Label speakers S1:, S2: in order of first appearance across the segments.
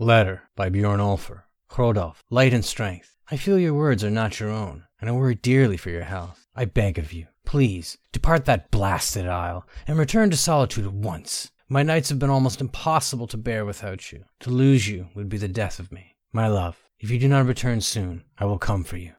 S1: Letter by Bjorn Ulfer. Hrodulf, light and strength. I feel your words are not your own, and I worry dearly for your health. I beg of you, please, depart that blasted isle, and return to solitude at once. My nights have been almost impossible to bear without you. To lose you would be the death of me. My love, if you do not return soon, I will come for you.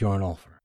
S1: Bjornolfr.